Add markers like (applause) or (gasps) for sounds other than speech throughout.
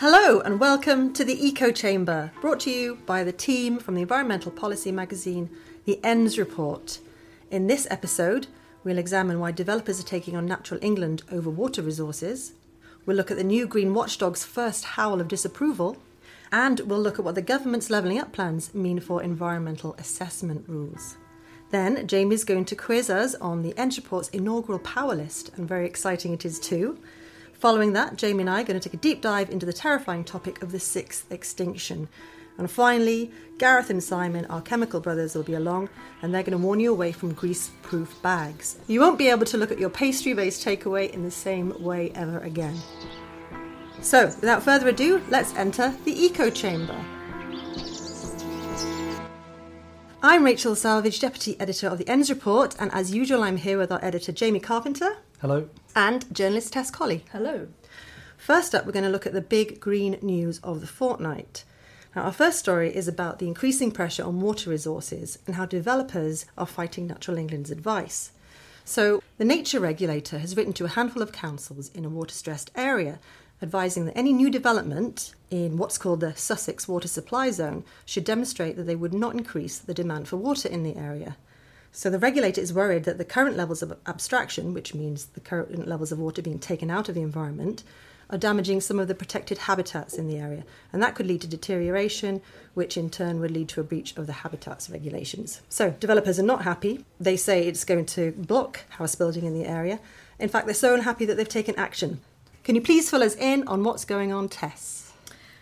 Hello and welcome to the Eco Chamber, brought to you by the team from the environmental policy magazine, The ENDS Report. In this episode, we'll examine why developers are taking on natural England over water resources. We'll look at the new Green Watchdog's first howl of disapproval. And we'll look at what the government's levelling up plans mean for environmental assessment rules. Then Jamie's going to quiz us on the ENDS Report's inaugural power list, and very exciting it is too. Following that, Jamie and I are going to take a deep dive into the terrifying topic of the sixth extinction. And finally, Gareth and Simon, our chemical brothers, will be along and they're going to warn you away from grease proof bags. You won't be able to look at your pastry based takeaway in the same way ever again. So, without further ado, let's enter the eco chamber. I'm Rachel Salvage, Deputy Editor of the ENDS Report, and as usual, I'm here with our editor Jamie Carpenter. Hello. And journalist Tess Colley. Hello. First up, we're going to look at the big green news of the fortnight. Now, our first story is about the increasing pressure on water resources and how developers are fighting Natural England's advice. So, the nature regulator has written to a handful of councils in a water stressed area advising that any new development in what's called the Sussex Water Supply Zone should demonstrate that they would not increase the demand for water in the area. So the regulator is worried that the current levels of abstraction, which means the current levels of water being taken out of the environment, are damaging some of the protected habitats in the area. And that could lead to deterioration, which in turn would lead to a breach of the habitats regulations. So developers are not happy. They say it's going to block house building in the area. In fact, they're so unhappy that they've taken action. Can you please fill us in on what's going on, Tess?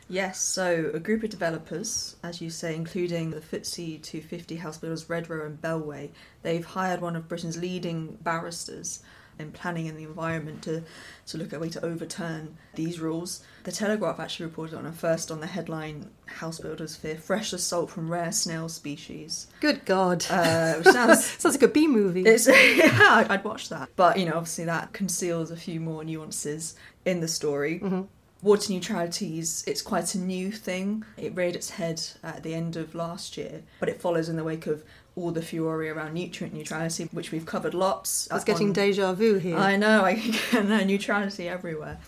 Yes, so a group of developers, as you say, including the FTSE 250 house builders Redrow and Bellway, they've hired one of Britain's leading barristers in planning and the environment to, to look at a way to overturn these rules. The Telegraph actually reported on it first on the headline House builders fear fresh assault from rare snail species. Good God. Uh, which sounds, (laughs) sounds like a B movie. It's, (laughs) yeah, I'd watch that. But, you know, obviously that conceals a few more nuances in the story. Mm-hmm. Water neutrality is it's quite a new thing. It reared its head at the end of last year, but it follows in the wake of all the furore around nutrient neutrality, which we've covered lots. It's getting on... deja vu here. I know, (laughs) I know, uh, neutrality everywhere.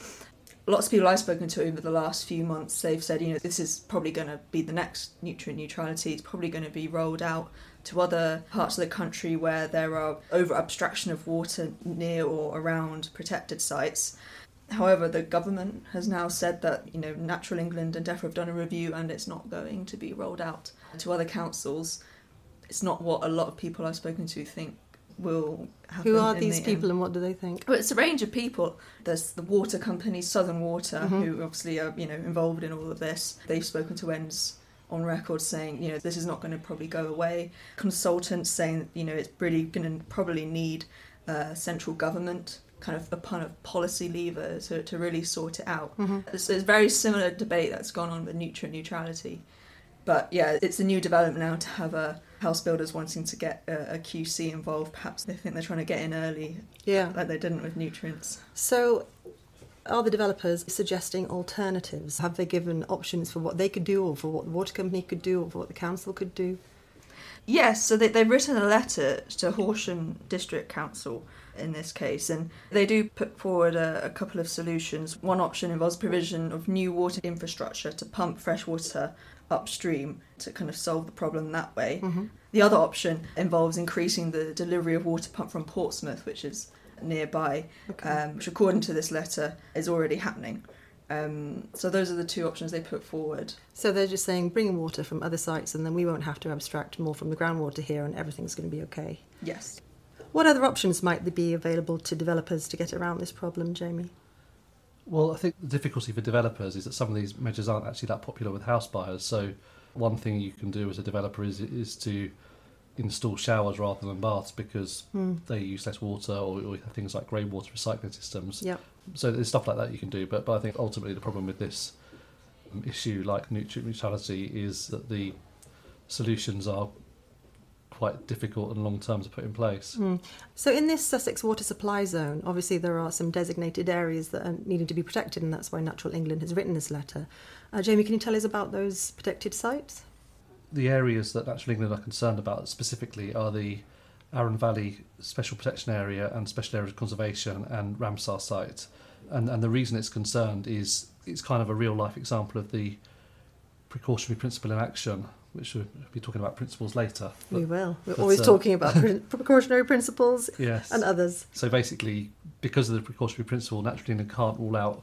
Lots of people I've spoken to over the last few months, they've said, you know, this is probably going to be the next nutrient neutrality. It's probably going to be rolled out to other parts of the country where there are over abstraction of water near or around protected sites. However, the government has now said that you know Natural England and DEFRA have done a review and it's not going to be rolled out to other councils. It's not what a lot of people I've spoken to think will happen. Who are these the people end. and what do they think? Well, it's a range of people. There's the water company, Southern Water, mm-hmm. who obviously are you know involved in all of this. They've spoken to ENDS on record saying, you know, this is not going to probably go away. Consultants saying, you know, it's really going to probably need uh, central government kind of a kind of policy lever to, to really sort it out. Mm-hmm. There's, there's very similar debate that's gone on with nutrient neutrality. But yeah, it's a new development now to have a house builders wanting to get a, a, QC involved. Perhaps they think they're trying to get in early, yeah, like they didn't with nutrients. So, are the developers suggesting alternatives? Have they given options for what they could do, or for what the water company could do, or for what the council could do? Yes, so they, they've written a letter to Horsham District Council in this case, and they do put forward a, a, couple of solutions. One option involves provision of new water infrastructure to pump fresh water upstream to kind of solve the problem that way. Mm-hmm. The other option involves increasing the delivery of water pumped from Portsmouth, which is nearby, okay. um, which according to this letter is already happening. Um, so those are the two options they put forward. So they're just saying bring water from other sites and then we won't have to abstract more from the groundwater here and everything's going to be okay. Yes. What other options might be available to developers to get around this problem, Jamie? Well, I think the difficulty for developers is that some of these measures aren't actually that popular with house buyers. So, one thing you can do as a developer is is to install showers rather than baths because mm. they use less water, or, or things like grey water recycling systems. Yep. So there's stuff like that you can do. But but I think ultimately the problem with this issue, like nutrient neutrality, is that the solutions are quite difficult and long term to put in place. Mm. So, in this Sussex water supply zone, obviously there are some designated areas that are needing to be protected, and that's why Natural England has written this letter. Uh, Jamie, can you tell us about those protected sites? The areas that Natural England are concerned about specifically are the Arun Valley Special Protection Area and Special Area of Conservation and Ramsar site. And, and the reason it's concerned is it's kind of a real life example of the precautionary principle in action, which we'll be talking about principles later. we will. We're but, always uh, talking about (laughs) precautionary principles Yes. and others. So basically, because of the precautionary principle, naturally can't rule out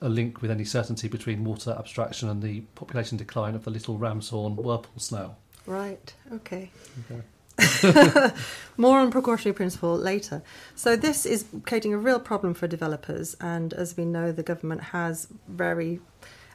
a link with any certainty between water abstraction and the population decline of the little ramshorn whirlpool snail. Right. Okay. Okay. (laughs) More on precautionary principle later. So this is creating a real problem for developers, and as we know, the government has very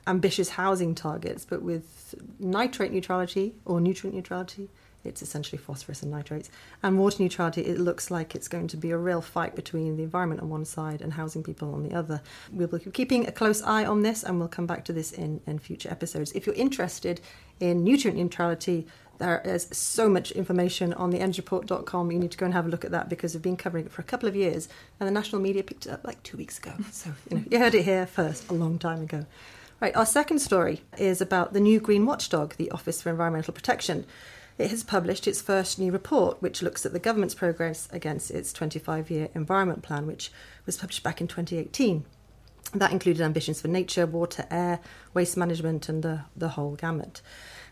ambitious housing targets, but with nitrate neutrality or nutrient neutrality, it's essentially phosphorus and nitrates, and water neutrality, it looks like it's going to be a real fight between the environment on one side and housing people on the other. We'll be keeping a close eye on this, and we'll come back to this in, in future episodes. If you're interested in nutrient neutrality, there is so much information on the endsreport.com. You need to go and have a look at that because we've been covering it for a couple of years and the national media picked it up like two weeks ago. So, you know, you heard it here first a long time ago. Right, our second story is about the new Green Watchdog, the Office for Environmental Protection. It has published its first new report, which looks at the government's progress against its 25 year environment plan, which was published back in 2018. That included ambitions for nature, water, air, waste management, and the, the whole gamut.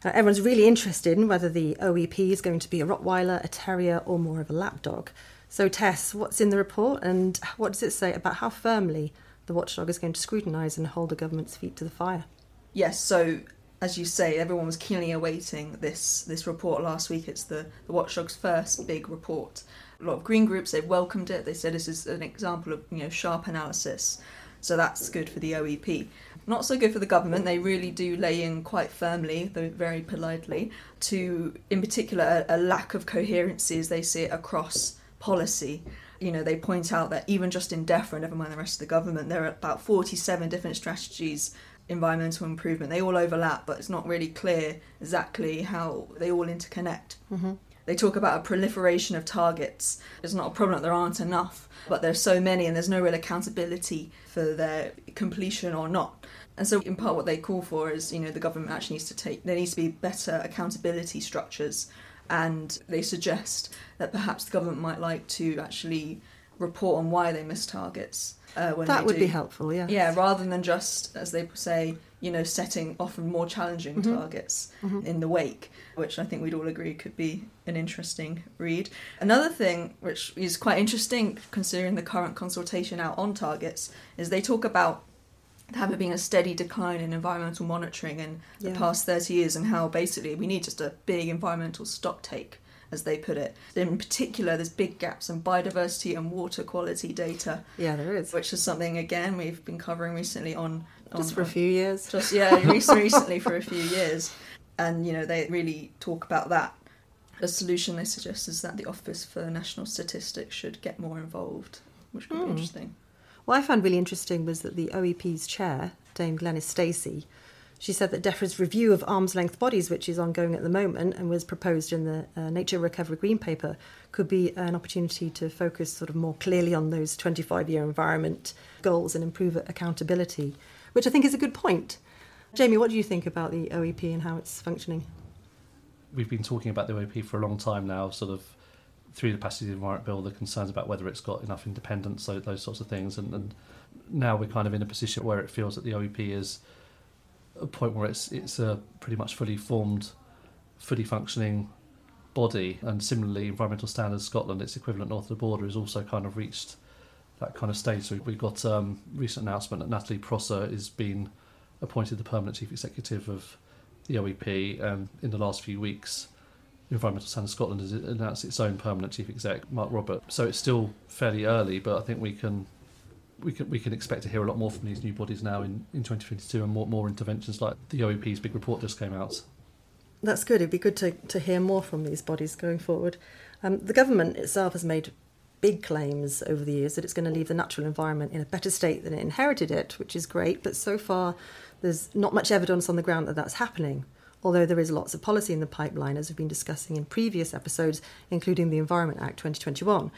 Now, everyone's really interested in whether the OEP is going to be a Rottweiler, a Terrier, or more of a lapdog. So, Tess, what's in the report and what does it say about how firmly the watchdog is going to scrutinise and hold the government's feet to the fire? Yes, so as you say, everyone was keenly awaiting this this report last week. It's the, the Watchdog's first big report. A lot of green groups they've welcomed it. They said this is an example of you know sharp analysis. So that's good for the OEP. Not so good for the government. They really do lay in quite firmly, though very politely, to in particular a, a lack of coherency as they see it across policy. You know, they point out that even just in DEFRA, never mind the rest of the government, there are about 47 different strategies environmental improvement. They all overlap, but it's not really clear exactly how they all interconnect. Mm-hmm. They talk about a proliferation of targets. It's not a problem that there aren't enough, but there's so many and there's no real accountability for their completion or not. And so, in part, what they call for is, you know, the government actually needs to take, there needs to be better accountability structures. And they suggest that perhaps the government might like to actually report on why they miss targets. Uh, when That they would do. be helpful, yeah. Yeah, rather than just, as they say, you know, setting often more challenging Mhm. targets Mhm. in the wake, which I think we'd all agree could be an interesting read. Another thing which is quite interesting considering the current consultation out on targets is they talk about there having been a steady decline in environmental monitoring in the past 30 years and how basically we need just a big environmental stock take as they put it. In particular, there's big gaps in biodiversity and water quality data, Yeah, there is. which is something again we've been covering recently on, on Just for a few years. just yeah rec- (laughs) recently for a few years and you know they really talk about that a solution they suggest is that the office for national statistics should get more involved which could Hmm. be interesting What I found really interesting was that the OEP's chair, Dame Glenys Stacey, she said that DEFRA's review of arm's length bodies, which is ongoing at the moment and was proposed in the uh, Nature Recovery Green Paper, could be an opportunity to focus sort of more clearly on those 25 year environment goals and improve accountability, which I think is a good point. Jamie, what do you think about the OEP and how it's functioning? We've been talking about the OEP for a long time now, sort of through the passage of the Environment Bill, the concerns about whether it's got enough independence, so those sorts of things. And, and now we're kind of in a position where it feels that the OEP is a point where it's it's a pretty much fully formed, fully functioning body. And similarly, Environmental Standards Scotland, its equivalent north of the border, has also kind of reached that kind of stage. So we've got um, recent announcement that Natalie Prosser is being appointed the permanent chief executive of the OEP, and in the last few weeks, Environmental Standards Scotland has announced its own permanent chief exec, Mark Roberts. So it's still fairly early, but I think we can we can we can expect to hear a lot more from these new bodies now in, in 2022, and more more interventions like the OEP's big report just came out. That's good. It'd be good to, to hear more from these bodies going forward. Um, the government itself has made big claims over the years that it's going to leave the natural environment in a better state than it inherited it, which is great. But so far, there's not much evidence on the ground that that's happening. Although there is lots of policy in the pipeline, as we've been discussing in previous episodes, including the Environment Act 2021.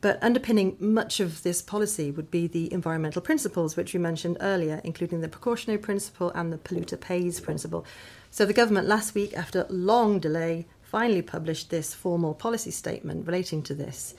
But underpinning much of this policy would be the environmental principles, which we mentioned earlier, including the precautionary principle and the polluter pays principle. So the government last week, after long delay, finally published this formal policy statement relating to this.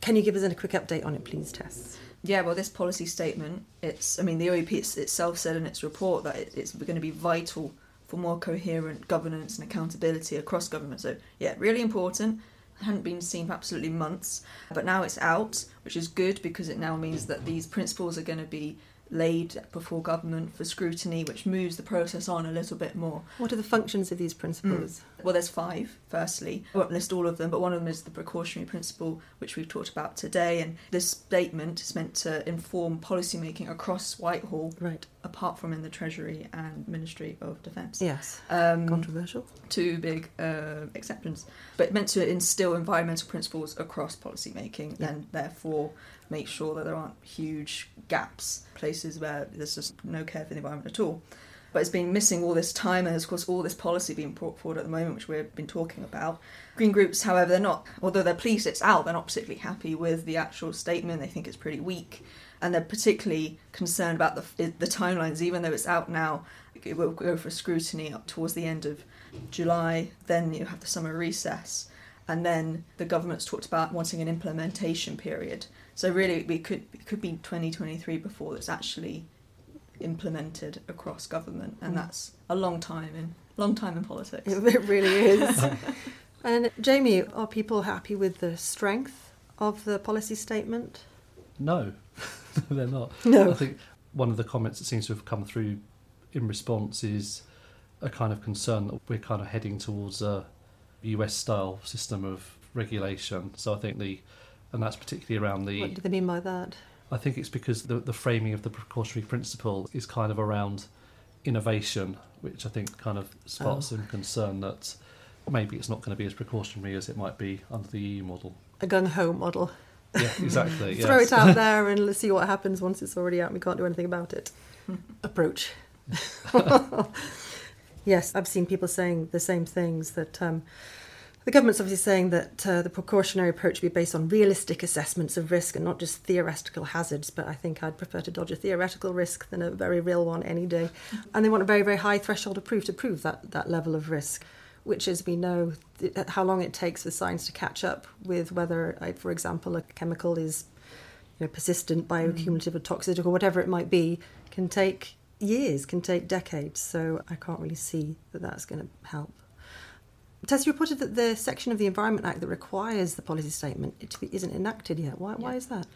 Can you give us a quick update on it, please, Tess? Yeah, well, this policy statement, it's, I mean, the OEP itself said in its report that it's going to be vital for more coherent governance and accountability across government. So, yeah, really important. Hadn't been seen for absolutely months, but now it's out, which is good because it now means that these principles are going to be laid before government for scrutiny, which moves the process on a little bit more. What are the functions of these principles? Well, there's five, firstly. I won't list all of them, but one of them is the precautionary principle, which we've talked about today. And this statement is meant to inform policymaking across Whitehall, Right. apart from in the Treasury and Ministry of Defence. Yes. Um, Controversial. two big uh, exceptions, but meant to instill environmental principles across policymaking Yeah. and therefore make sure that there aren't huge gaps, places where there's just no care for the environment at all. But it's been missing all this time, and there's, of course, all this policy being brought forward at the moment, which we've been talking about. Green groups, however, they're not, although they're pleased it's out, they're not particularly happy with the actual statement. They think it's pretty weak, and they're particularly concerned about the, the timelines, even though it's out now. It will go for scrutiny up towards the end of July, then you have the summer recess, and then the government's talked about wanting an implementation period. So really, we could it could be 2023 before it's actually implemented across government, and Mm. that's a long time in long time in politics. (laughs) It really is. (laughs) and Jamie, are people happy with the strength of the policy statement? No, (laughs) they're not. No. I think one of the comments that seems to have come through in response is a kind of concern that we're kind of heading towards a US style system of regulation. So I think the, and that's particularly around the, What do they mean by that? I think it's because the, the framing of the precautionary principle is kind of around innovation, which I think kind of sparks Oh. some concern that maybe it's not going to be as precautionary as it might be under the EU model. A gung ho model. Yeah, exactly. (laughs) Throw yes. it out (laughs) there and let's see what happens once it's already out and we can't do anything about it. (laughs) Approach. yes, I've seen people saying the same things that um, the government's obviously saying that uh, the precautionary approach should be based on realistic assessments of risk and not just theoretical hazards. But I think I'd prefer to dodge a theoretical risk than a very real one any day. And they want a very, very high threshold of proof to prove that, that level of risk, which, as we know, th- how long it takes for science to catch up with whether, uh, for example, a chemical is you know, persistent, bioaccumulative, or toxic, or whatever it might be, can take years, can take decades. So I can't really see that that's going to help. Tess, you reported that the section of the Environment Act that requires the policy statement it to be, isn't enacted yet. Why, why is that?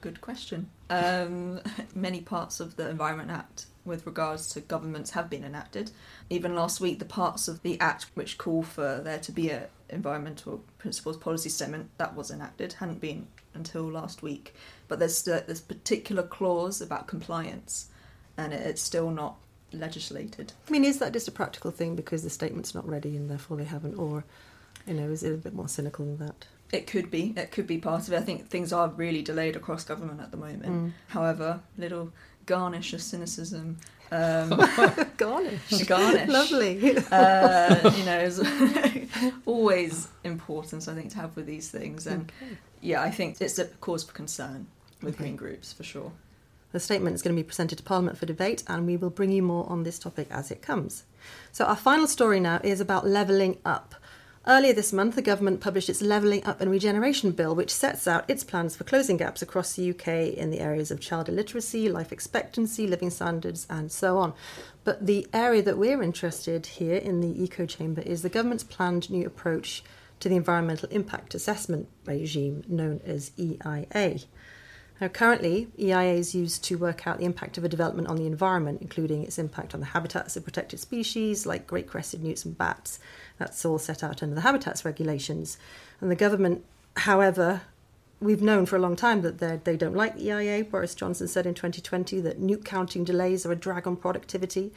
Good question. Um, (laughs) many parts of the Environment Act with regards to governments have been enacted. Even last week, the parts of the Act which call for there to be a environmental principles policy statement that was enacted hadn't been until last week. But there's st- this particular clause about compliance, and it, it's still not legislated. I mean, is that just a practical thing because the statement's not ready and therefore they haven't, or you know, is it a bit more cynical than that? It could be. It could be part of it. I think things are really delayed across government at the moment. Mm. However, little garnish of cynicism. (laughs) Um, Garnish, (laughs) garnish. lovely. uh, you know, is (laughs) always important, I think, to have with these things. And Okay. yeah, I think it's a cause for concern with Okay. green groups for sure. The statement is going to be presented to Parliament for debate, and we will bring you more on this topic as it comes. So, our final story now is about levelling up. Earlier this month, the government published its Levelling Up and Regeneration Bill, which sets out its plans for closing gaps across the UK in the areas of child illiteracy, life expectancy, living standards, and so on. But the area that we're interested here in the Eco Chamber is the government's planned new approach to the Environmental Impact Assessment regime known as EIA. Now, currently, EIA is used to work out the impact of a development on the environment, including its impact on the habitats of protected species like great crested newts and bats. That's all set out under the habitats regulations. And the government, however, we've known for a long time that they don't like the EIA. Boris Johnson said in 2020 that newt counting delays are a drag on productivity.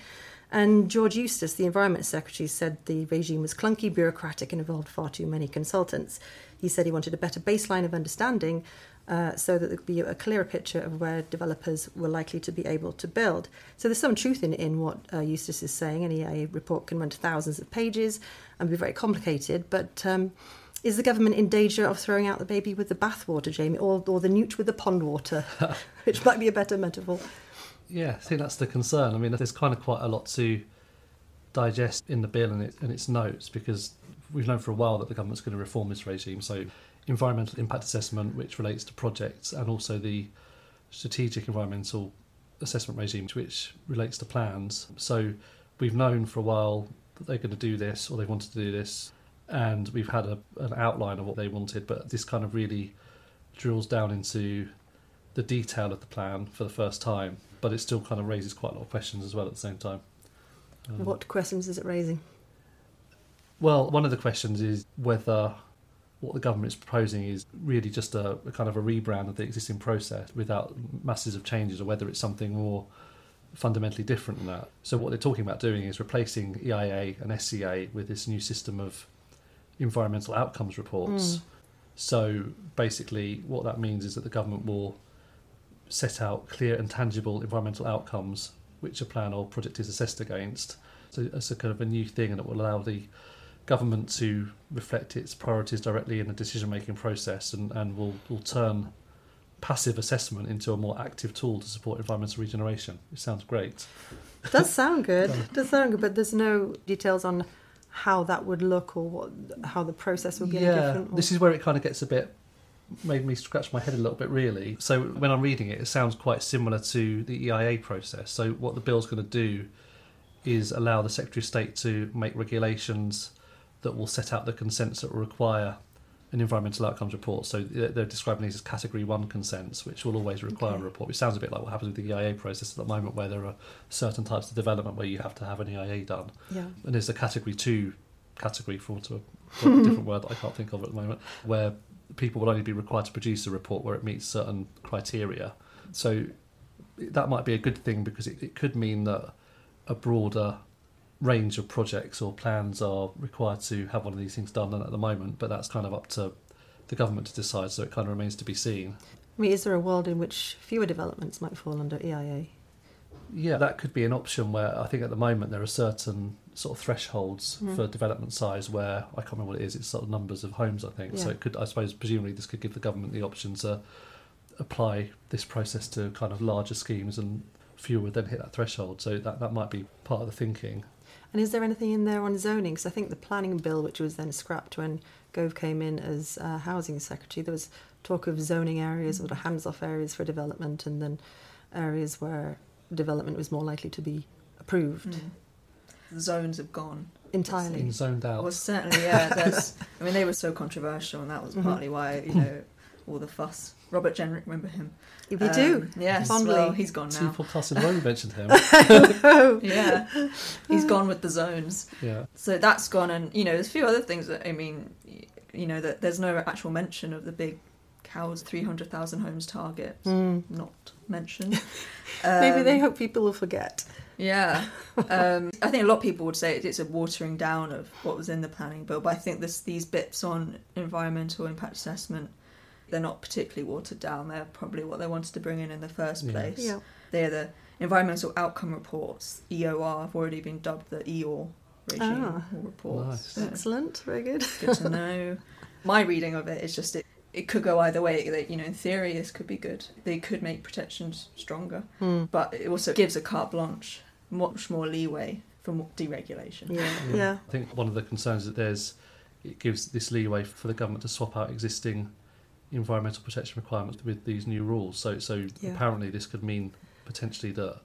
And George Eustice, the Environment Secretary, said the regime was clunky, bureaucratic, and involved far too many consultants. He said he wanted a better baseline of understanding uh, so that there could be a clearer picture of where developers were likely to be able to build. So there's some truth in, in what uh, Eustice is saying. An EIA report can run to thousands of pages and be very complicated, but um, is the government in danger of throwing out the baby with the bathwater, Jamie, or, or the newt with the pond water, (laughs) which might be a better metaphor? Yeah, I think that's the concern. I mean, there's kind of quite a lot to digest in the bill and, it, and its notes because we've known for a while that the government's going to reform this regime. So, environmental impact assessment, which relates to projects, and also the strategic environmental assessment regime, which relates to plans. So we've known for a while that they're going to do this or they wanted to do this, and we've had a, an outline of what they wanted, but this kind of really drills down into the detail of the plan for the first time, but it still kind of raises quite a lot of questions as well at the same time. Um, What questions is it raising? Well, one of the questions is whether what the government is proposing is really just a, a kind of a rebrand of the existing process without masses of changes, or whether it's something more fundamentally different than that. So, what they're talking about doing is replacing EIA and SEA with this new system of environmental outcomes reports. Mm. So, basically, what that means is that the government will set out clear and tangible environmental outcomes which a plan or project is assessed against. So, it's a kind of a new thing, and it will allow the government to reflect its priorities directly in the decision making process and, and will, will turn passive assessment into a more active tool to support environmental regeneration. It sounds great. Does sound (laughs) good. Does sound good, but there's no details on how that would look or what how the process would be yeah, different. or- this is where it kind of gets a bit made me scratch my head a little bit really. So when I'm reading it, it sounds quite similar to the EIA process. So what the bill's going to do is allow the Secretary of State to make regulations that will set out the consents that will require an environmental outcomes report. So they're describing these as category one consents, which will always require Okay. a report, which sounds a bit like what happens with the EIA process at the moment, where there are certain types of development where you have to have an EIA done. yeah. And there's a category two category, for want of a a different (laughs) word that I can't think of at the moment, where people will only be required to produce a report where it meets certain criteria. So that might be a good thing because it, it could mean that a broader range of projects or plans are required to have one of these things done at the moment, but that's kind of up to the government to decide, so it kind of remains to be seen. I mean, is there a world in which fewer developments might fall under EIA? Yeah, that could be an option where I think at the moment there are certain sort of thresholds Mm. for development size where I can't remember what it is, it's sort of numbers of homes, I think. So it could, I suppose, presumably this could give the government the option to apply this process to kind of larger schemes and fewer would then hit that threshold. So that, that might be part of the thinking. And is there anything in there on zoning? Because I think the planning bill, which was then scrapped when Gove came in as uh, housing secretary, there was talk of zoning areas or the hands-off areas for development, and then areas where development was more likely to be approved Mm. The zones have gone. entirely. In zoned out. Well, certainly, yeah. (laughs) I mean, they were so controversial, and that was Mhm. partly why you know all the fuss. Robert Jenrick, remember him? we do. Um, yes. fondly. Well, he's gone Two now. podcasts in a row you mentioned him. (laughs) Yeah, he's gone with the zones. yeah. So that's gone, and you know, there's a few other things that I mean, you know, that there's no actual mention of the big cows 300,000 homes target. Mm. Not mentioned. (laughs) Maybe they Um, hope people will forget. Yeah, (laughs) um, I think a lot of people would say it's a watering down of what was in the planning bill, but I think this these bits on environmental impact assessment, they're not particularly watered down. They're probably what they wanted to bring in in the first Yeah. place. Yeah. They're the environmental outcome reports (EOR) have already been dubbed the EOR regime Ah. or reports. Nice. So Excellent. Very good. good to (laughs) know. My reading of it is just it. It could go either way. That, You know, in theory, this could be good. They could make protections stronger Mm. but it also gives a carte blanche, much more leeway for more deregulation. Yeah. Yeah. I think one of the concerns that there's it gives this leeway for the government to swap out existing environmental protection requirements with these new rules. So so Yeah. apparently this could mean potentially that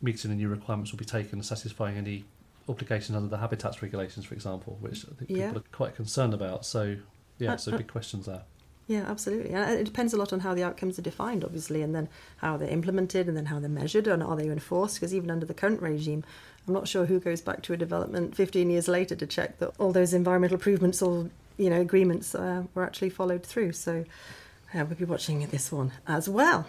meeting the new requirements will be taken satisfying any obligations under the habitats regulations, for example, which I think Yeah. people are quite concerned about. So yeah, Uh, so uh, big questions there. Yeah, absolutely. And it depends a lot on how the outcomes are defined, obviously, and then how they're implemented and then how they're measured and are they enforced. Because even under the current regime, I'm not sure who goes back to a development 15 years later to check that all those environmental improvements or you know agreements uh, were actually followed through. So uh, we'll be watching this one as well.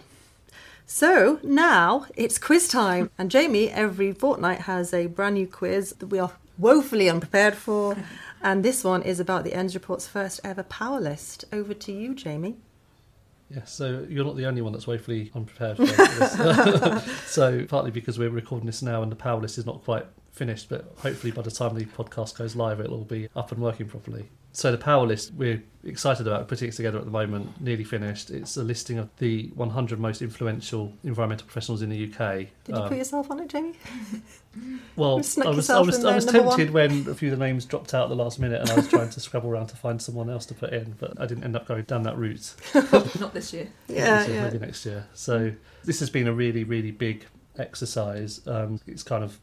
So now it's quiz time, and Jamie every fortnight has a brand new quiz that we are woefully unprepared for. (laughs) And this one is about the Ends Report's first ever power list. Over to you, Jamie. Yeah, so you're not the only one that's woefully unprepared for this. (laughs) so partly because we're recording this now and the power list is not quite finished, but hopefully by the time the podcast goes live, it'll be up and working properly. So the power list we're excited about putting it together at the moment, nearly finished. It's a listing of the 100 most influential environmental professionals in the UK. Did you Um, put yourself on it, Jamie? well, I was, I was, I was number one. tempted when a few of the names dropped out at the last minute, and I was (laughs) trying to scrabble around to find someone else to put in, but I didn't end up going down that route. (laughs) Not this year. Yeah, this year, yeah. maybe next year. So this has been a really, really big exercise. Um, it's kind of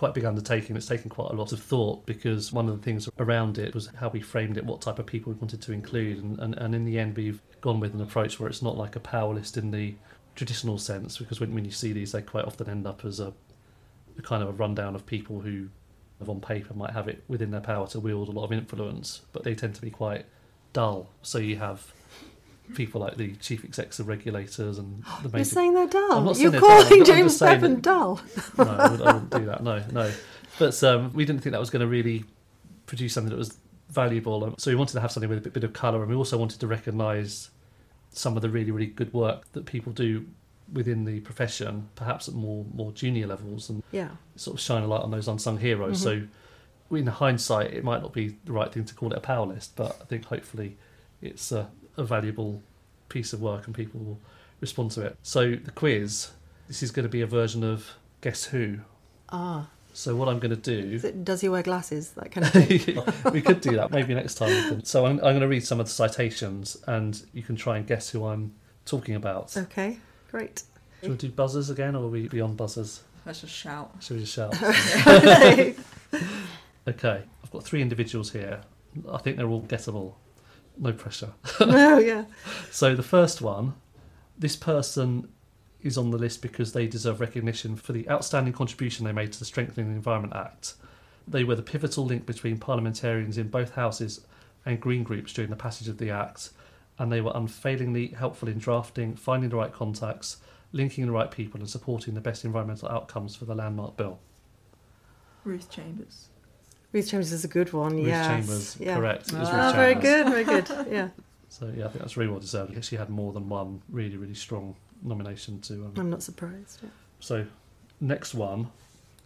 quite big undertaking. It's taken quite a lot of thought because one of the things around it was how we framed it, what type of people we wanted to include, and, and, and in the end we've gone with an approach where it's not like a power list in the traditional sense because when, when you see these they quite often end up as a, a kind of a rundown of people who on paper might have it within their power to wield a lot of influence but they tend to be quite dull so you have people like the chief execs of regulators and (gasps) the You're saying they're dull. I'm not saying You're they're calling I'm James Bevan dull. no, I wouldn't, I wouldn't do that. No, no. But um, we didn't think that was going to really produce something that was valuable. Um, So we wanted to have something with a bit, bit of colour, and we also wanted to recognise some of the really, really good work that people do within the profession, perhaps at more more junior levels, and Yeah. sort of shine a light on those unsung heroes. Mhm. So, in hindsight, it might not be the right thing to call it a power list, but I think hopefully it's a, a valuable piece of work and people will respond to it. So, the quiz this is going to be a version of Guess Who. Ah. So, what I'm going to do. it, does he wear glasses? That kind of (laughs) thing. we could do that maybe next time. We can. So I'm, I'm going to read some of the citations, and you can try and guess who I'm talking about. okay. Great. Do you want to do buzzers again, or are we beyond buzzers? Let's just shout. Should we just shout? (laughs) Okay. (laughs) Okay, I've got three individuals here. I think they're all gettable. No pressure. (laughs) oh yeah. (laughs) So the first one, this person is on the list because they deserve recognition for the outstanding contribution they made to the Strengthening the Environment Act. They were the pivotal link between parliamentarians in both houses and green groups during the passage of the Act, and they were unfailingly helpful in drafting, finding the right contacts, linking the right people, and supporting the best environmental outcomes for the landmark bill. Ruth Chambers. Ruth Chambers is a good one. Ruth yes. Chambers, yeah. correct. Was Ah, Oh, Ruth very good. Very good. (laughs) Yeah. So yeah, I think that's really well deserved. I guess she had more than one really, really strong nomination to. Um, I'm not surprised. Yeah. so, next one,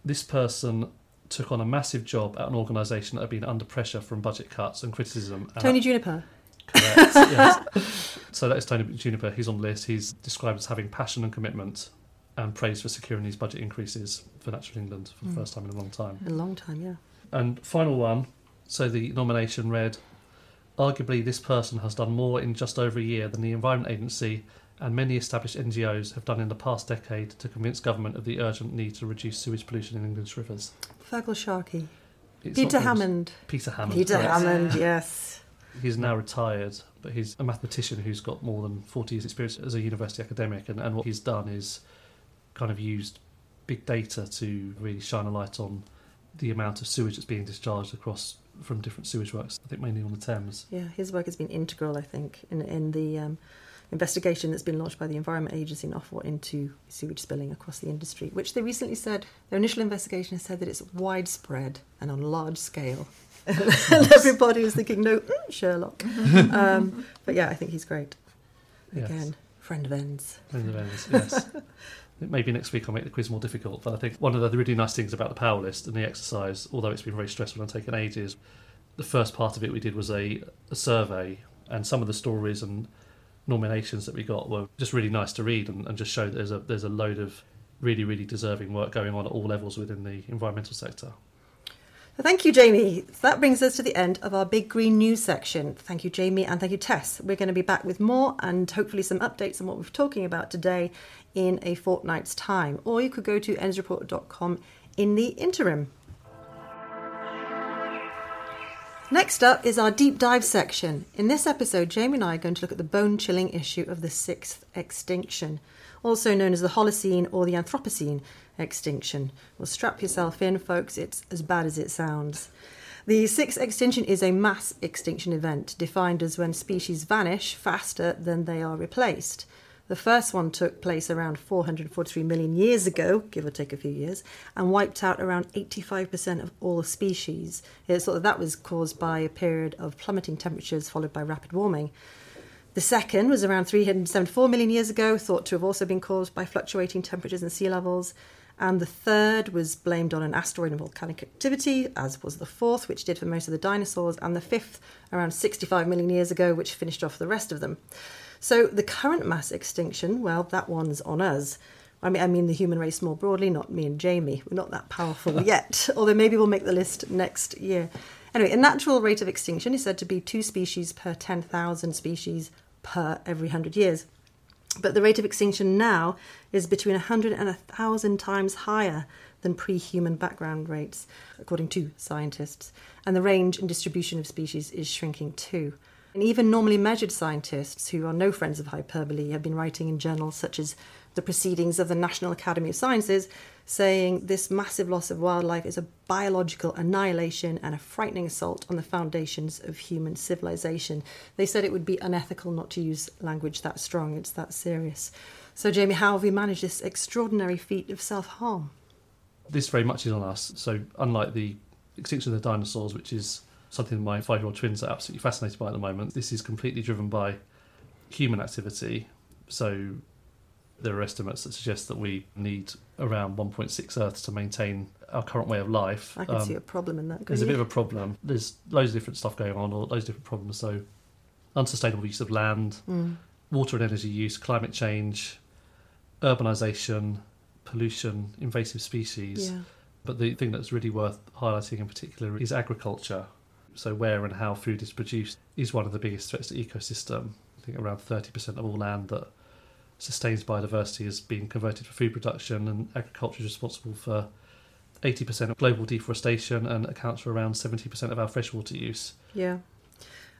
this person took on a massive job at an organisation that had been under pressure from budget cuts and criticism. and- Tony Juniper. correct. (laughs) yes. So that is Tony Juniper. He's on the list. He's described as having passion and commitment, and praise for securing these budget increases for Natural England for the Mm. first time in a long time. A long time. Yeah. And final one. So the nomination read, arguably this person has done more in just over a year than the Environment Agency and many established NGOs have done in the past decade to convince government of the urgent need to reduce sewage pollution in England's rivers. Feargal Sharkey. It's Peter Hammond. Peter Hammond. Peter correct. Hammond. (laughs) Yes. He's now retired, but he's a mathematician who's got more than 40 years' experience as a university academic, and, and what he's done is kind of used big data to really shine a light on the amount of sewage that's being discharged across from different sewage works, I think mainly on the Thames. Yeah. His work has been integral, I think, in in the um, investigation that's been launched by the Environment Agency in Ofwat into sewage spilling across the industry, which they recently said their initial investigation has said that it's widespread and on a large scale. (laughs) and everybody was thinking, no, mm, Sherlock. (laughs) um, but yeah, I think he's great. Yes. Again, friend of ends. Friends of ends, yes. (laughs) Maybe next week I'll make the quiz more difficult, but I think one of the really nice things about the power list and the exercise, although it's been very stressful and taken ages, the first part of it we did was a, a survey, and some of the stories and nominations that we got were just really nice to read and, and just show that there's a there's a load of really really deserving work going on at all levels within the environmental sector. Thank you, Jamie. That brings us to the end of our big green news section. Thank you, Jamie, and thank you, Tess. We're going to be back with more and hopefully some updates on what we're talking about today in a fortnight's time. Or you could go to endsreport.com in the interim. Next up is our deep dive section. In this episode, Jamie and I are going to look at the bone chilling issue of the sixth extinction, also known as the Holocene or the Anthropocene extinction. Well, strap yourself in, folks, it's as bad as it sounds. The sixth extinction is a mass extinction event defined as when species vanish faster than they are replaced. The first one took place around 443 million years ago, give or take a few years, and wiped out around 85% of all species. It's thought that that was caused by a period of plummeting temperatures followed by rapid warming. The second was around 374 million years ago, thought to have also been caused by fluctuating temperatures and sea levels. And the third was blamed on an asteroid and volcanic activity, as was the fourth, which did for most of the dinosaurs, and the fifth around 65 million years ago, which finished off the rest of them. So the current mass extinction, well, that one's on us. I mean, I mean the human race more broadly, not me and Jamie. We're not that powerful (laughs) yet, although maybe we'll make the list next year. Anyway, a natural rate of extinction is said to be two species per 10,000 species per every 100 years. But the rate of extinction now is between 100 and 1,000 times higher than pre human background rates, according to scientists. And the range and distribution of species is shrinking too. And even normally measured scientists, who are no friends of hyperbole, have been writing in journals such as the Proceedings of the National Academy of Sciences, saying this massive loss of wildlife is a biological annihilation and a frightening assault on the foundations of human civilization. They said it would be unethical not to use language that strong, it's that serious. So, Jamie, how have we managed this extraordinary feat of self harm? This very much is on us. So, unlike the extinction of the dinosaurs, which is something my five year old twins are absolutely fascinated by at the moment, this is completely driven by human activity. So, there are estimates that suggest that we need around 1.6 Earths to maintain our current way of life. I can um, see a problem in that. There's you? a bit of a problem. There's loads of different stuff going on, or loads of different problems. So, unsustainable use of land, mm. water and energy use, climate change, urbanisation, pollution, invasive species. Yeah. But the thing that's really worth highlighting in particular is agriculture. So, where and how food is produced is one of the biggest threats to ecosystem. I think around 30% of all land that sustains biodiversity is being converted for food production, and agriculture is responsible for 80% of global deforestation and accounts for around 70% of our freshwater use. Yeah.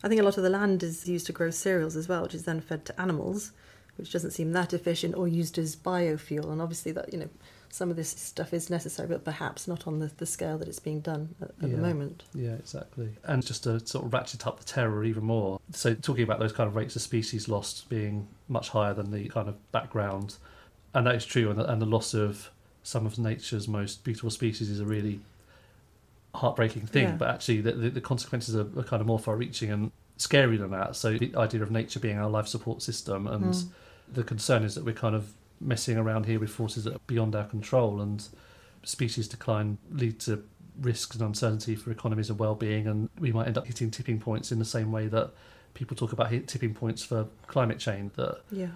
I think a lot of the land is used to grow cereals as well, which is then fed to animals, which doesn't seem that efficient, or used as biofuel. And obviously, that you know, some of this stuff is necessary, but perhaps not on the, the scale that it's being done at, at yeah. the moment. Yeah, exactly. And just to sort of ratchet up the terror even more, so talking about those kind of rates of species lost being much higher than the kind of background, and that is true, and the, and the loss of some of nature's most beautiful species is a really heartbreaking thing, yeah. but actually the, the, the consequences are, are, kind of more far reaching and scary than that. So the idea of nature being our life support system and mm. the concern is that we're kind of messing around here with forces that are beyond our control, and species decline lead to risks and uncertainty for economies and well-being, and we might end up hitting tipping points in the same way that people talk about tipping points for climate change. That yeah.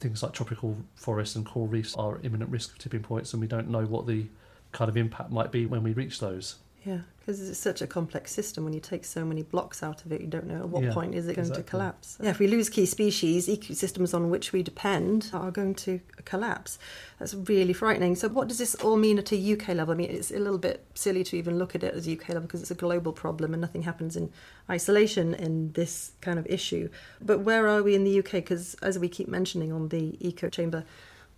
things like tropical forests and coral reefs are imminent risk of tipping points, and we don't know what the kind of impact might be when we reach those. Yeah, because it's such a complex system. When you take so many blocks out of it, you don't know at what yeah, point is it going exactly. to collapse. Yeah, if we lose key species, ecosystems on which we depend are going to collapse. That's really frightening. So, what does this all mean at a UK level? I mean, it's a little bit silly to even look at it as UK level because it's a global problem and nothing happens in isolation in this kind of issue. But where are we in the UK? Because as we keep mentioning on the Eco Chamber,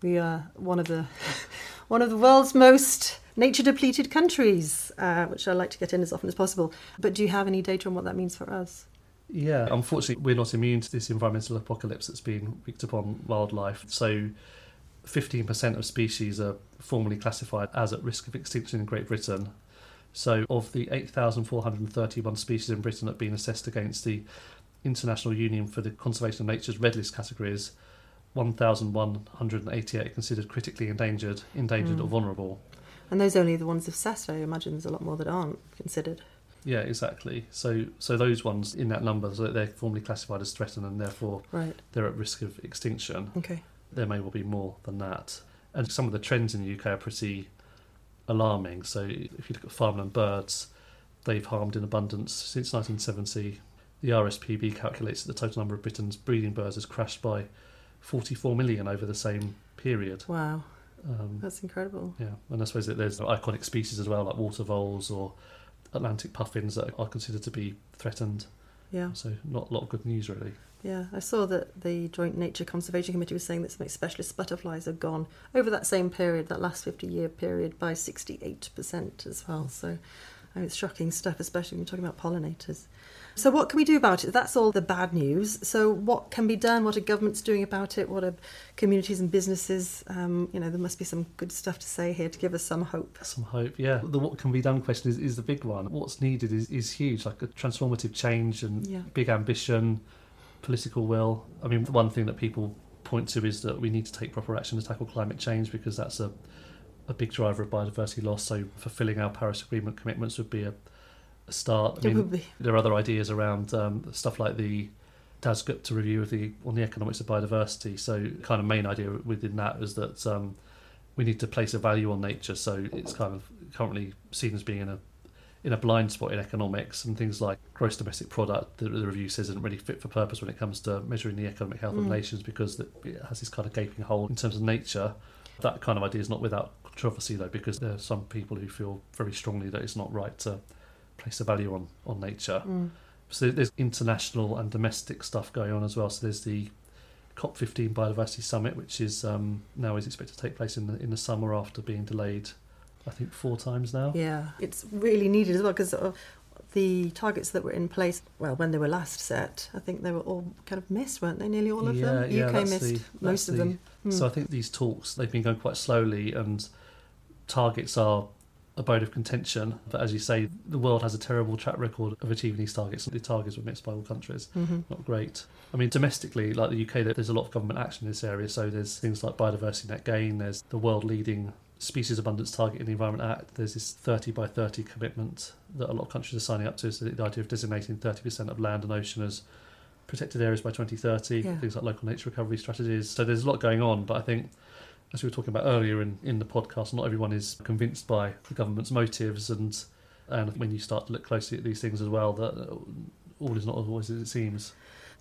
we are one of the (laughs) one of the world's most nature depleted countries, uh, which I like to get in as often as possible. But do you have any data on what that means for us? Yeah, unfortunately, we're not immune to this environmental apocalypse that's been wreaked upon wildlife. So, 15% of species are formally classified as at risk of extinction in Great Britain. So, of the 8,431 species in Britain that have been assessed against the International Union for the Conservation of Nature's Red List categories, 1,188 are considered critically endangered, endangered mm. or vulnerable. And those are only the ones assessed. I imagine there's a lot more that aren't considered. Yeah, exactly. So, so those ones in that number, so they're formally classified as threatened, and therefore right. they're at risk of extinction. Okay. There may well be more than that, and some of the trends in the UK are pretty alarming. So, if you look at farmland birds, they've harmed in abundance since 1970. The RSPB calculates that the total number of Britain's breeding birds has crashed by 44 million over the same period. Wow. Um, That's incredible. Yeah, and I suppose that there's iconic species as well, like water voles or Atlantic puffins that are considered to be threatened. Yeah. So not a lot of good news really. Yeah, I saw that the Joint Nature Conservation Committee was saying that some specialist butterflies have gone over that same period, that last 50 year period, by 68% as well. So I mean, it's shocking stuff, especially when you're talking about pollinators. So, what can we do about it? That's all the bad news. So, what can be done? What are governments doing about it? What are communities and businesses? Um, you know, there must be some good stuff to say here to give us some hope. Some hope, yeah. The what can be done question is, is the big one. What's needed is, is huge, like a transformative change and yeah. big ambition, political will. I mean, one thing that people point to is that we need to take proper action to tackle climate change because that's a a big driver of biodiversity loss. So fulfilling our Paris Agreement commitments would be a, a start. I mean, there are other ideas around um, stuff like the Dasgupta review of the on the economics of biodiversity. So, kind of main idea within that is that um, we need to place a value on nature. So it's kind of currently seen as being in a in a blind spot in economics and things like gross domestic product. The, the review says isn't really fit for purpose when it comes to measuring the economic health of Mm. nations because it has this kind of gaping hole in terms of nature. That kind of idea is not without controversy though, because there are some people who feel very strongly that it's not right to place a value on on nature. Mm. So there's international and domestic stuff going on as well. So there's the COP15 Biodiversity Summit, which is um, now is expected to take place in the in the summer after being delayed, I think four times now. Yeah, it's really needed as well because the targets that were in place, well, when they were last set, I think they were all kind of missed, weren't they? Nearly all of Yeah, them. yeah, UK missed the- most of the- them. Hmm. So I think these talks they've been going quite slowly, and targets are a bone of contention. But as you say, the world has a terrible track record of achieving these targets. The targets were missed by all countries. hmm not great. I mean, domestically, like the UK, there's a lot of government action in this area. So there's things like biodiversity net gain. There's the world-leading species abundance target in the Environment Act. There's this 30 by 30 commitment that a lot of countries are signing up to. So the idea of designating 30% of land and ocean as protected areas by 2030. Yeah. Things like local nature recovery strategies. So there's a lot going on. But I think, as we were talking about earlier in, in the podcast, not everyone is convinced by the government's motives. And and when you start to look closely at these things as well, that uh, all is not always as it seems.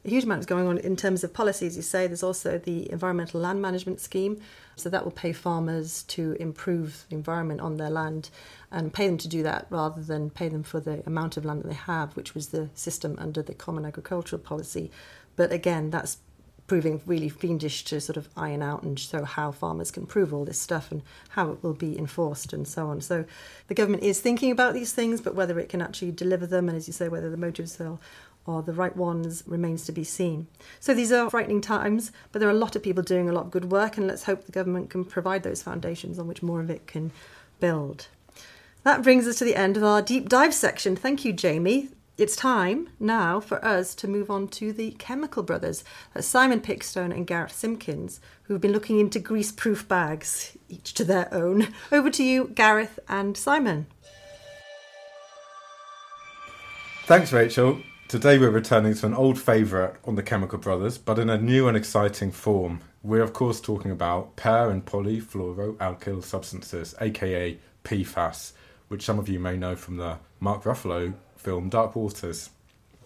A huge amount is going on in terms of policies. You say there's also the environmental land management scheme, so that will pay farmers to improve the environment on their land and pay them to do that rather than pay them for the amount of land that they have, which was the system under the Common Agricultural Policy. But again, that's proving really fiendish to sort of iron out and show how farmers can prove all this stuff and how it will be enforced and so on. So the government is thinking about these things, but whether it can actually deliver them and, as you say, whether the motives are, the right ones remains to be seen. So these are frightening times, but there are a lot of people doing a lot of good work, and let's hope the government can provide those foundations on which more of it can build. That brings us to the end of our deep dive section. Thank you, Jamie. It's time now for us to move on to the Chemical Brothers, uh, Simon Pickstone and Gareth Simpkins, who've been looking into grease proof bags, each to their own. Over to you, Gareth and Simon. Thanks, Rachel. Today we're returning to an old favourite on the Chemical Brothers, but in a new and exciting form. We're, of course, talking about per and polyfluoroalkyl substances, aka PFAS, which some of you may know from the Mark Ruffalo film Dark Waters.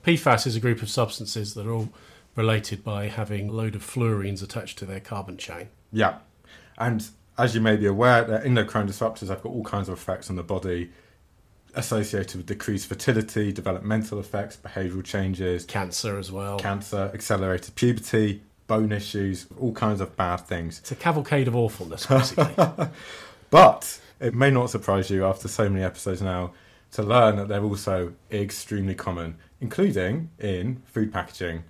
PFAS is a group of substances that are all related by having a load of fluorines attached to their carbon chain. Yeah. And as you may be aware, endocrine disruptors have got all kinds of effects on the body associated with decreased fertility, developmental effects, behavioural changes, Cancer as well. cancer, accelerated puberty, bone issues, all kinds of bad things. it's a cavalcade of awfulness, (laughs) basically. But it may not surprise you after so many episodes now to learn that they're also extremely common, including in food packaging.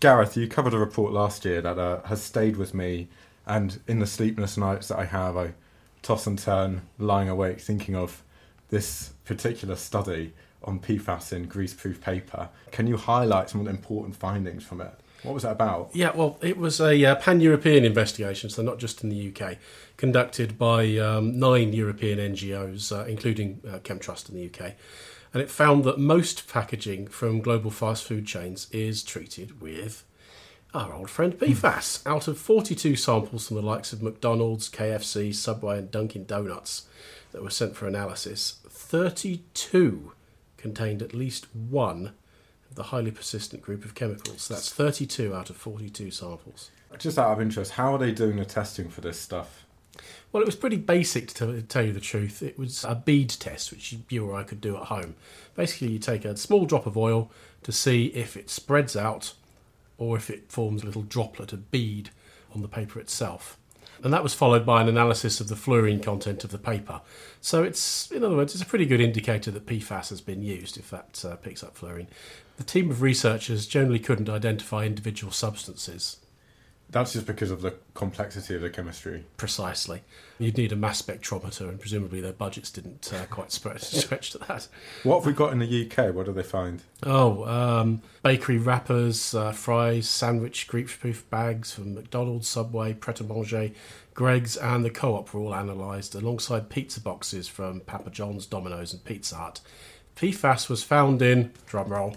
Gareth, you covered a report last year that uh, has stayed with me, and in the sleepless nights that I have, I toss and turn, lying awake, thinking of this particular study on PFAS in greaseproof paper. Can you highlight some of the important findings from it? What was that about? Yeah, well, it was a uh, pan European investigation, so not just in the UK, conducted by um, nine European NGOs, uh, including uh, Chemtrust in the UK. And it found that most packaging from global fast food chains is treated with our old friend PFAS. Out of 42 samples from the likes of McDonald's, KFC, Subway, and Dunkin' Donuts that were sent for analysis, 32 contained at least one the highly persistent group of chemicals. That's 32 out of 42 samples. Just out of interest, how are they doing the testing for this stuff? Well, it was pretty basic to tell you the truth. It was a bead test, which you- you or I could do at home. Basically, you take a small drop of oil to see if it spreads out or if it forms a little droplet, a bead, on the paper itself. And that was followed by an analysis of the fluorine content of the paper. So it's, in other words, it's a pretty good indicator that PFAS has been used if that uh, picks up fluorine. The team of researchers generally couldn't identify individual substances That's just because of the complexity of the chemistry. precisely. You'd need a mass spectrometer, and presumably their budgets didn't uh, quite (laughs) stretch to that. What have we got in the UK? What do they find? Oh, um, bakery wrappers, uh, fries, sandwich greaseproof bags from McDonald's, Subway, Pret a Manger, Greggs, and the Co op were all analysed alongside pizza boxes from Papa John's, Domino's, and Pizza Hut. PFAS was found in, drumroll,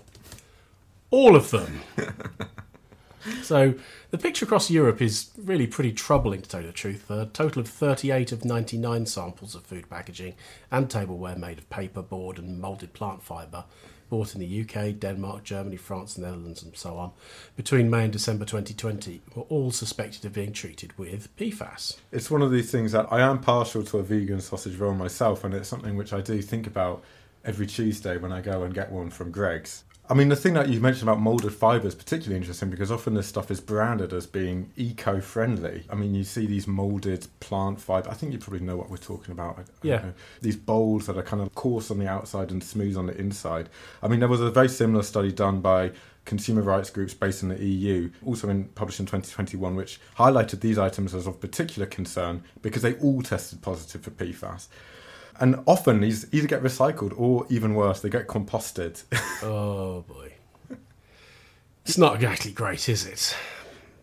all of them. (laughs) so the picture across Europe is really pretty troubling, to tell you the truth. A total of 38 of 99 samples of food packaging and tableware made of paper, board, and moulded plant fibre bought in the UK, Denmark, Germany, France, the Netherlands, and so on, between May and December 2020 were all suspected of being treated with PFAS. It's one of these things that I am partial to a vegan sausage roll myself, and it's something which I do think about every Tuesday when I go and get one from Greggs. I mean, the thing that you mentioned about molded fibre is particularly interesting because often this stuff is branded as being eco friendly. I mean, you see these molded plant fibre. I think you probably know what we're talking about. Yeah. know. These bowls that are kind of coarse on the outside and smooth on the inside. I mean, there was a very similar study done by consumer rights groups based in the EU, also in, published in 2021, which highlighted these items as of particular concern because they all tested positive for PFAS. And often these either get recycled or even worse, they get composted. (laughs) Oh boy. It's not exactly great, is it?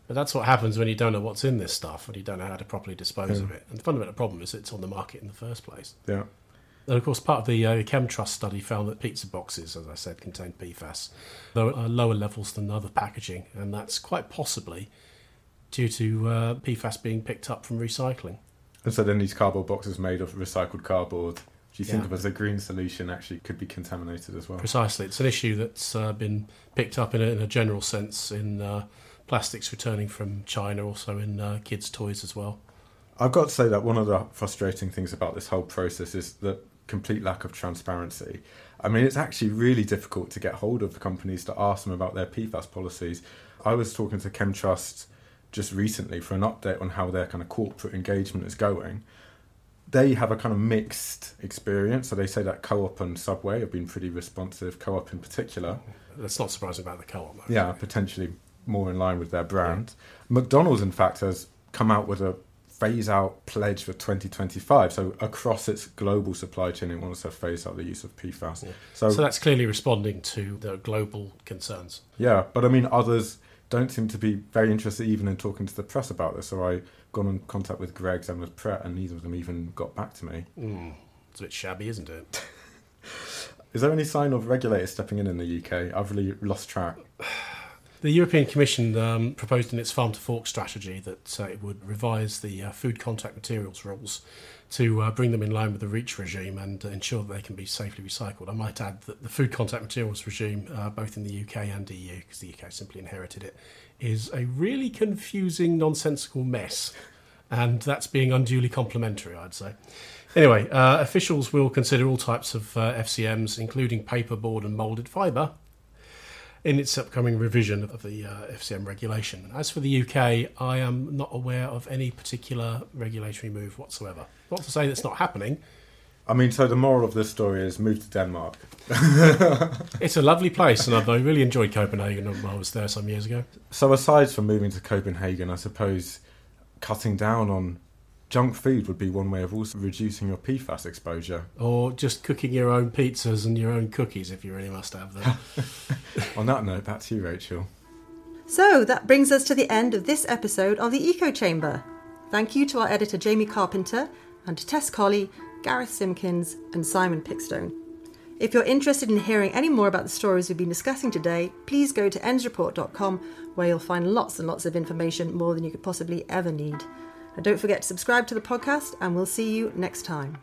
But that's what happens when you don't know what's in this stuff and you don't know how to properly dispose of it. And the fundamental problem is it's on the market in the first place. yeah. And of course, part of the uh, ChemTrust study found that pizza boxes, as I said, contain PFAS, though at lower levels than other packaging, and that's quite possibly due to uh, PFAS being picked up from recycling. And so then these cardboard boxes made of recycled cardboard, do you think Yeah. of as a green solution, actually could be contaminated as well? Precisely, it's an issue that's uh, been picked up in a, in a general sense in uh, plastics returning from China, also in uh, kids' toys as well. I've got to say that one of the frustrating things about this whole process is the complete lack of transparency. I mean, it's actually really difficult to get hold of the companies to ask them about their PFAS policies. I was talking to ChemTrust just recently for an update on how their kind of corporate engagement is going. They have a kind of mixed experience. So they say that Co-op and Subway have been pretty responsive. Co-op in particular, That's not surprising about the co-op. Yeah, potentially more in line with their brand. McDonald's, in fact, has come out with a phase out pledge for 2025. So across its global supply chain, it wants to phase out the use of PFAS. Yeah. So, So that's clearly responding to the global concerns. yeah, but I mean, others don't seem to be very interested even in talking to the press about this. So I got in contact with Greggs and with Pret, and neither of them even got back to me. Mm, it's a bit shabby, isn't it? (laughs) Is there any sign of regulators stepping in in the UK? I've really lost track. (sighs) The European Commission um, proposed in its farm to fork strategy that uh, it would revise the uh, food contact materials rules to uh, bring them in line with the REACH regime and ensure that they can be safely recycled. I might add that the food contact materials regime, uh, both in the UK and EU, because the UK simply inherited it, is a really confusing, nonsensical mess. And that's being unduly complimentary, I'd say. Anyway, uh, officials will consider all types of uh, FCMs, including paperboard and moulded fibre, in its upcoming revision of the uh, FCM regulation. As for the UK, I am not aware of any particular regulatory move whatsoever. Not to say that's not happening. I mean, so the moral of this story is move to Denmark. (laughs) It's a lovely place, and I really enjoyed Copenhagen when I was there some years ago. So, aside from moving to Copenhagen, I suppose cutting down on junk food would be one way of also reducing your PFAS exposure. Or just cooking your own pizzas and your own cookies if you really must have them. (laughs) on that note, back to you, Rachel. So that brings us to the end of this episode of the Eco Chamber. Thank you to our editor Jamie Carpenter and to Tess Colley, Gareth Simpkins, and Simon Pickstone. If you're interested in hearing any more about the stories we've been discussing today, please go to endsreport.com where you'll find lots and lots of information, more than you could possibly ever need. And don't forget to subscribe to the podcast, and we'll see you next time.